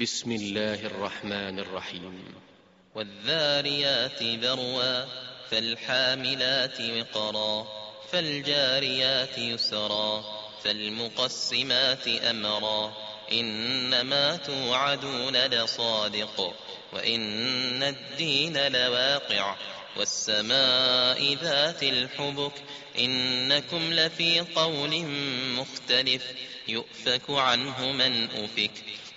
بسم الله الرحمن الرحيم. والذاريات ذروا فالحاملات وقرا فالجاريات يسرا فالمقسمات أمرا. إنما توعدون لصادق وإن الدين لواقع والسماء ذات الحبك. إنكم لفي قول مختلف يؤفك عنه من أفك.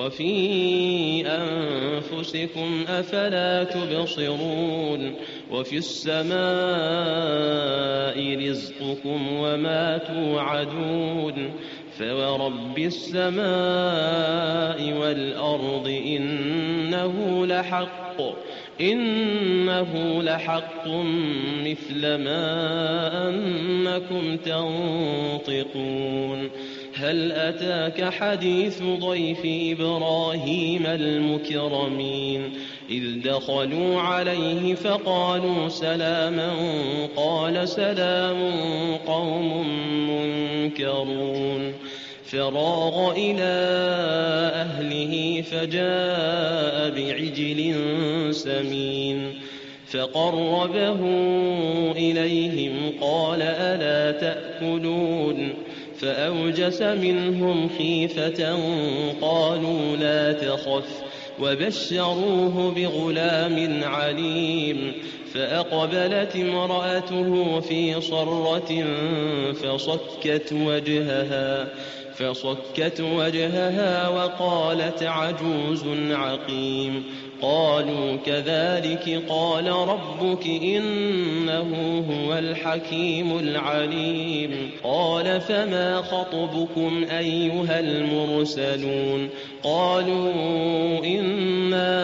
وفي أنفسكم أفلا تبصرون وفي السماء رزقكم وما توعدون فورب السماء والأرض إنه لحق إنه لحق مثل ما أنكم تنطقون. هل أتاك حديث ضيف إبراهيم المكرمين؟ إذ دخلوا عليه فقالوا سلاما قال سلام قوم منكرون. فراغ إلى أهله فجاء بعجل سمين فقربه إليهم قال ألا تأكلون فأوجس منهم خيفة قالوا لا تخف وبشروه بغلام عليم فأقبلت امرأته في صرة فصكت وجهها فصكت وجهها وقالت عجوز عقيم. قالوا كذلك قال ربك إنه هو الحكيم العليم. قال فما خطبكم أيها المرسلون؟ قالوا إنا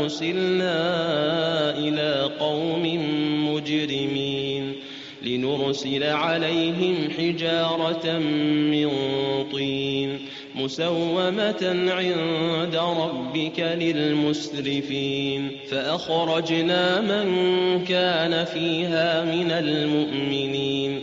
أرسلنا إلى قوم لنرسل عليهم حجارة من طين مسومة عند ربك للمسرفين. فأخرجنا من كان فيها من المؤمنين.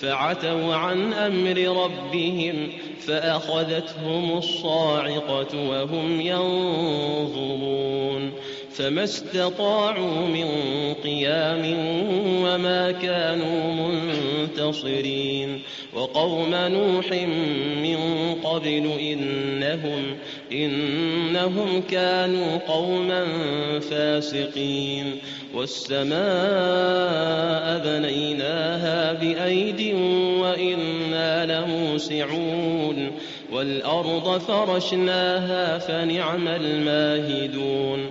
فعتوا عن أمر ربهم فأخذتهم الصاعقة وهم ينظرون فما استطاعوا من قيام وما كانوا منتصرين وقوم نوح من قبل إنهم إنهم كانوا قوما فاسقين. والسماء بنيناها بأيد وإنا لموسعون والأرض فرشناها فنعم الماهدون.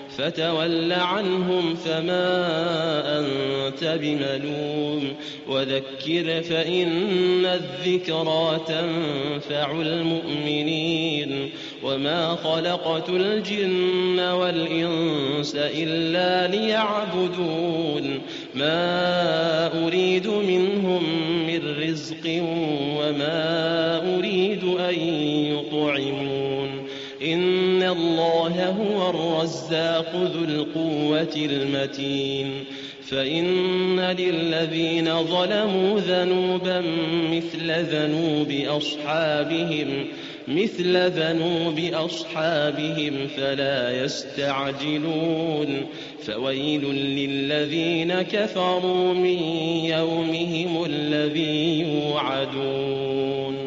فتول عنهم فما أنت بملوم وذكر فإن الذكرى تنفع المؤمنين وما خلقت الجن والإنس إلا ليعبدون ما أريد منهم من رزق وما أريد أن يطعمون الله هو الرزاق ذو القوة المتين. فإن للذين ظلموا ذنوبا مثل ذنوب أصحابهم مثل ذنوب أصحابهم فلا يستعجلون. فويل للذين كفروا من يومهم الذي يوعدون.